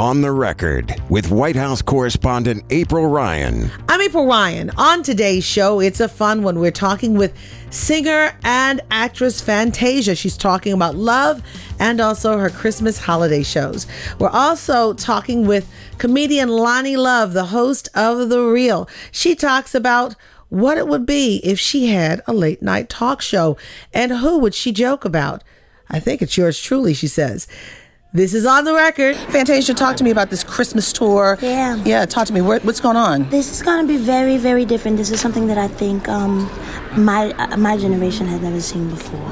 On the Record with White House correspondent April Ryan. I'm April Ryan. On today's show, it's a fun one. We're talking with singer and actress Fantasia. She's talking about love and also her Christmas holiday shows. We're also talking with comedian Loni Love, the host of The Real. She talks about what it would be if she had a late night talk show and who would she joke about. I think it's yours truly, she says. This is on the record. Fantasia, talk to me about this Christmas tour. Yeah. Yeah, talk to me. What, what's going on? This is going to be very, very different. This is something that I think um, my uh, my generation has never seen before.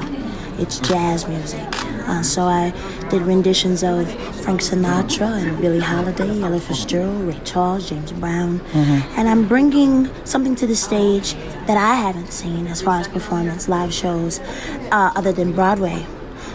It's jazz music. Uh, so I did renditions of Frank Sinatra and Billie Holiday, Ella Fitzgerald, Ray Charles, James Brown, and I'm bringing something to the stage that I haven't seen as far as performance, live shows, uh, other than Broadway.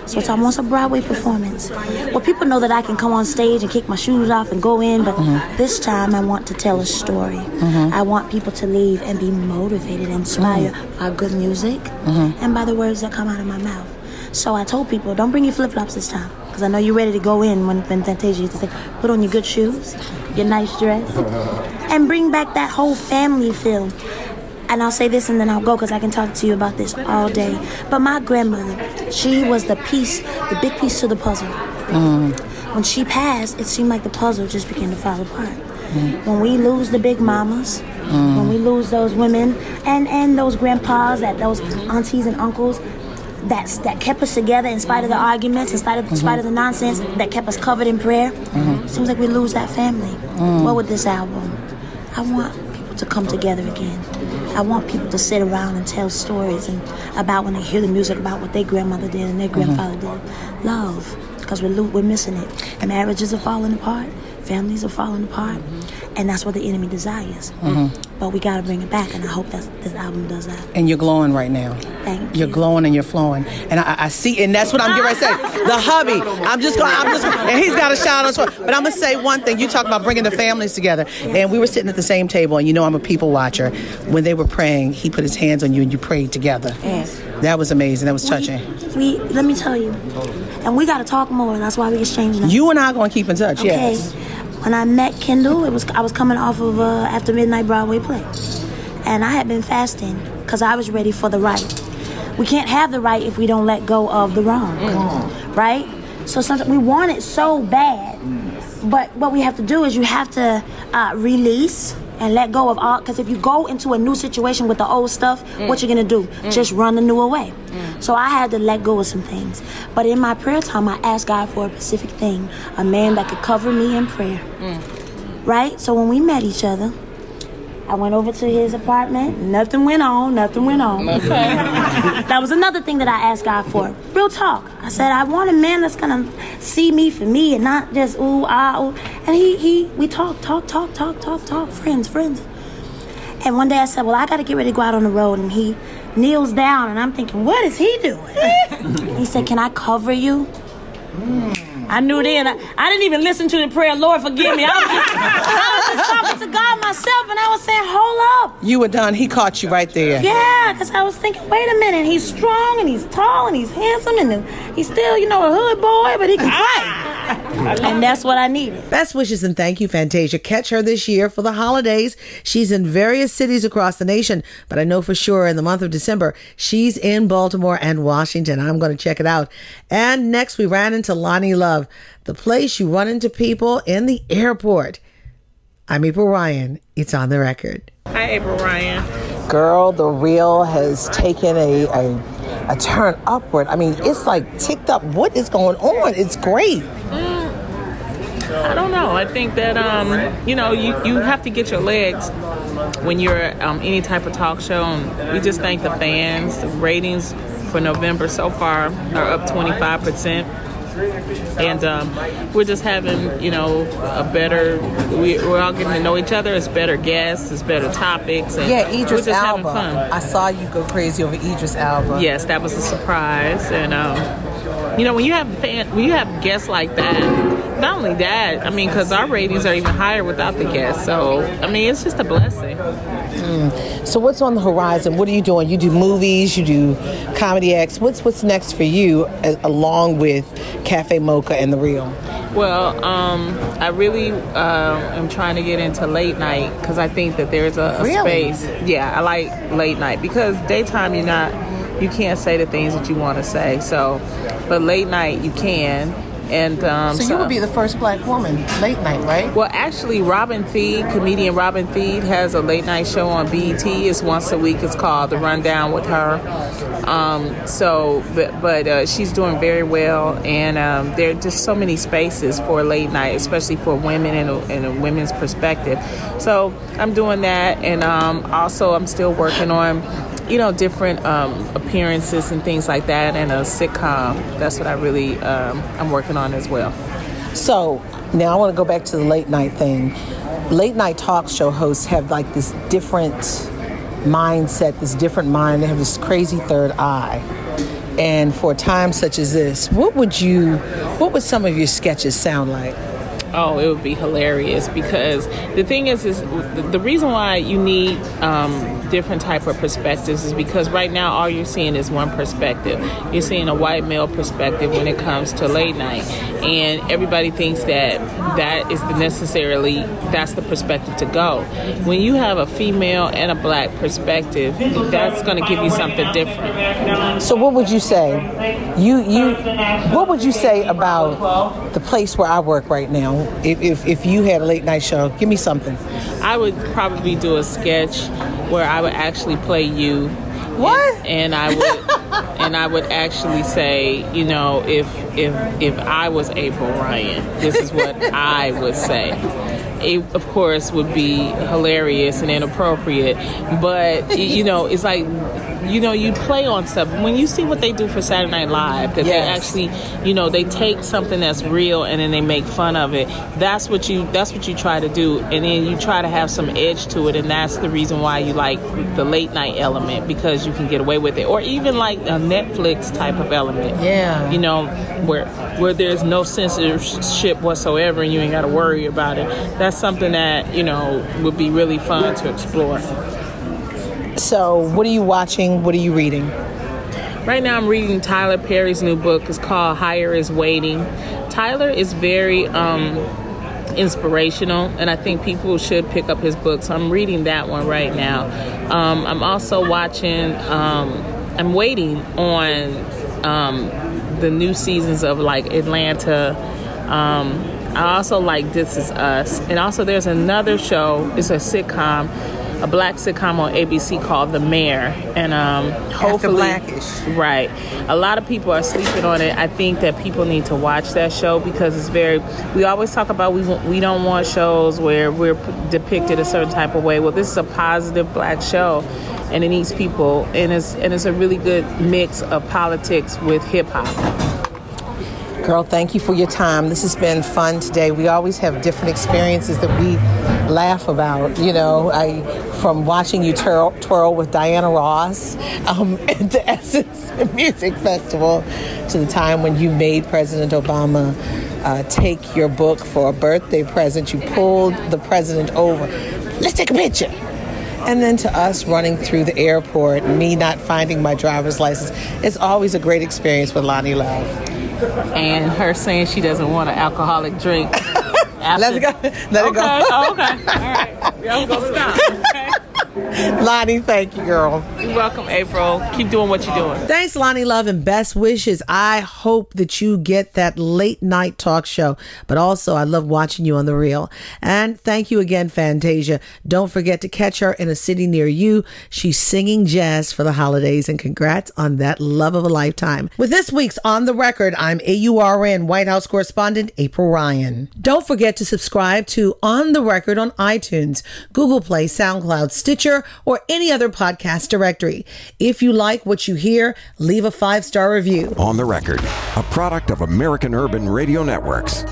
So it's almost a Broadway performance. Well, people know that I can come on stage and kick my shoes off and go in, but mm-hmm. this time I want to tell a story. Mm-hmm. I want people to leave and be motivated, and inspired mm-hmm. by good music and by the words that come out of my mouth. So I told people, don't bring your flip flops this time, because I know you're ready to go in when, when Fantasia used to say, put on your good shoes, your nice dress, and bring back that whole family feel. And I'll say this and then I'll go because I can talk to you about this all day. But my grandmother, she was the piece, the big piece to the puzzle. Mm. When she passed, it seemed like the puzzle just began to fall apart. When we lose the big mamas, mm. when we lose those women and, and those grandpas, that those aunties and uncles, that's, that kept us together in spite of the arguments, in spite of, in spite of the mm-hmm. nonsense, that kept us covered in prayer. Mm-hmm. Seems like we lose that family. Mm. What would this album? I want people to come together again. I want people to sit around and tell stories and about when they hear the music about what their grandmother did and their mm-hmm. grandfather did. Love, because we're, we're missing it. Marriages are falling apart. Families are falling apart, mm-hmm. and that's what the enemy desires. Mm-hmm. But we got to bring it back, and I hope that this album does that. And you're glowing right now. Thank You're you. glowing and you're flowing, and I, I see, and that's what I'm getting ready to say. The hubby, I'm just going, I'm just, and he's got a shout out. But I'm gonna say one thing. You talk about bringing the families together, and we were sitting at the same table, and you know I'm a people watcher. When they were praying, he put his hands on you, and you prayed together. Yes. That was amazing. That was touching. We let me tell you, and we got to talk more. And that's why we numbers. You and I are gonna keep in touch. Okay. Yes. When I met Kendall, it was I was coming off of uh, after midnight Broadway play, and I had been fasting because I was ready for the right. We can't have the right if we don't let go of the wrong, right? So sometimes we want it so bad, but what we have to do is you have to uh, release and let go of all. Because if you go into a new situation with the old stuff, mm. what you gonna do? Mm. Just run the new away. Mm. So I had to let go of some things. But in my prayer time, I asked God for a specific thing a man that could cover me in prayer. Right? So when we met each other, I went over to his apartment. Nothing went on. Nothing went on. that was another thing that I asked God for. Real talk. I said I want a man that's gonna see me for me and not just ooh ah ooh. And he he we talk talk talk talk talk talk friends friends. And one day I said, well I got to get ready to go out on the road. And he kneels down and I'm thinking, what is he doing? he said, can I cover you? I knew then. I, I didn't even listen to the prayer, Lord, forgive me. I was, just, I was just talking to God myself, and I was saying, hold up. You were done. He caught you right there. Yeah, because I was thinking, wait a minute. He's strong, and he's tall, and he's handsome, and he's still, you know, a hood boy, but he can ah! fight. and that's what I needed. Best wishes and thank you, Fantasia. Catch her this year for the holidays. She's in various cities across the nation, but I know for sure in the month of December, she's in Baltimore and Washington. I'm going to check it out. And next, we ran into Loni Love, the place you run into people in the airport. I'm April Ryan. It's on the record. Hi, April Ryan. Girl, the real has taken a, a a turn upward. I mean, it's like ticked up. What is going on? It's great. I don't know. I think that um, you know you, you have to get your legs when you're um, any type of talk show. And we just thank the fans. The ratings for November so far are up 25 percent. And um, we're just having, you know, a better. We, we're all getting to know each other. It's better guests. It's better topics. And Yeah, we're Idris Elba. fun. I saw you go crazy over Idris Elba. Yes, that was a surprise, and um, you know when you have fan, when you have guests like that, not only that, I mean, because our ratings are even higher without the guests. So, I mean, it's just a blessing. So what's on the horizon? What are you doing? You do movies, you do comedy acts. What's what's next for you along with Cafe Mocha and The Real? Well, um, I really uh, am trying to get into late night because I think that there's a, a Really? space. Yeah, I like late night because daytime you're not, you can't say the things that you want to say. So, but late night you can. And um, So you would be the first black woman late night, right? Well, actually, Robin Thede, comedian Robin Thede, has a late night show on BET. It's once a week. It's called The Rundown with her. Um, so, but, but uh, she's doing very well, and um, there are just so many spaces for late night, especially for women and a, and a women's perspective. So I'm doing that, and um, also I'm still working on. You know, different um, appearances and things like that, and a sitcom. That's what I really um, I'm working on as well. So now I want to go back to the late night thing. Late night talk show hosts have like this different mindset, this different mind. They have this crazy third eye. And for a time such as this, what would you, what would some of your sketches sound like? Oh, it would be hilarious because the thing is, is the- the reason why you need um, different type of perspectives is because right now all you're seeing is one perspective. You're seeing a white male perspective when it comes to late night, and everybody thinks that that is the necessarily that's the perspective to go. When you have a female and a black perspective, that's going to give you something different. So what would you say? You you what would you say about the place where I work right now? If if, if you had a late night show, give me something. I would probably do a sketch where I would actually play you. What? And I would and I would actually say, you know, if if if I was April Ryan, this is what I would say. It of course would be hilarious and inappropriate, but you know, it's like you know, you play on stuff. When you see what they do for Saturday Night Live, that Yes. they actually, you know, they take something that's real and then they make fun of it. That's what you that's what you try to do, and then you try to have some edge to it, and that's the reason why you like the late night element because you can get away with it, or even like a Netflix type of element. Yeah. you know, where where there's no censorship whatsoever, and you ain't got to worry about it. That's something that you know would be really fun to explore. So what are you watching? What are you reading? Right now, I'm reading Tyler Perry's new book. It's called Higher is Waiting. Tyler is very um, inspirational, and I think people should pick up his book. So I'm reading that one right now. Um, I'm also watching. Um, I'm waiting on um, the new seasons of like Atlanta. I also like This Is Us, and also there's another show. It's a sitcom, a black sitcom on ABC called The Mayor, and um, hopefully, Blackish. right. A lot of people are sleeping on it. I think that people need to watch that show because it's very. We always talk about we we don't want shows where we're depicted a certain type of way. Well, this is a positive black show, and it needs people, and it's and it's a really good mix of politics with hip hop. Girl, thank you for your time. This has been fun today. We always have different experiences that we laugh about. You know, I from watching you twirl, twirl with Diana Ross um, at the Essence Music Festival to the time when you made President Obama uh, take your book for a birthday present. You pulled the president over. Let's take a picture. And then to us running through the airport, me not finding my driver's license. It's always a great experience with Loni Love. And her saying she doesn't want an alcoholic drink. After. Let it go. Let it go. Okay. All right. I'm gonna stop. Okay. Loni, thank you, girl. You're welcome, April. Keep doing what you're doing. Thanks, Loni Love, and best wishes. I hope that you get that late night talk show, but also I love watching you on the Real. And thank you again, Fantasia. Don't forget to catch her in a city near you. She's singing jazz for the holidays, and congrats on that love of a lifetime. With this week's On the Record, I'm AURN White House correspondent April Ryan. Don't forget to subscribe to On the Record on iTunes, Google Play, SoundCloud, Stitcher, or any other podcast directory. If you like what you hear, leave a five star review. On the record, a product of American Urban Radio Networks.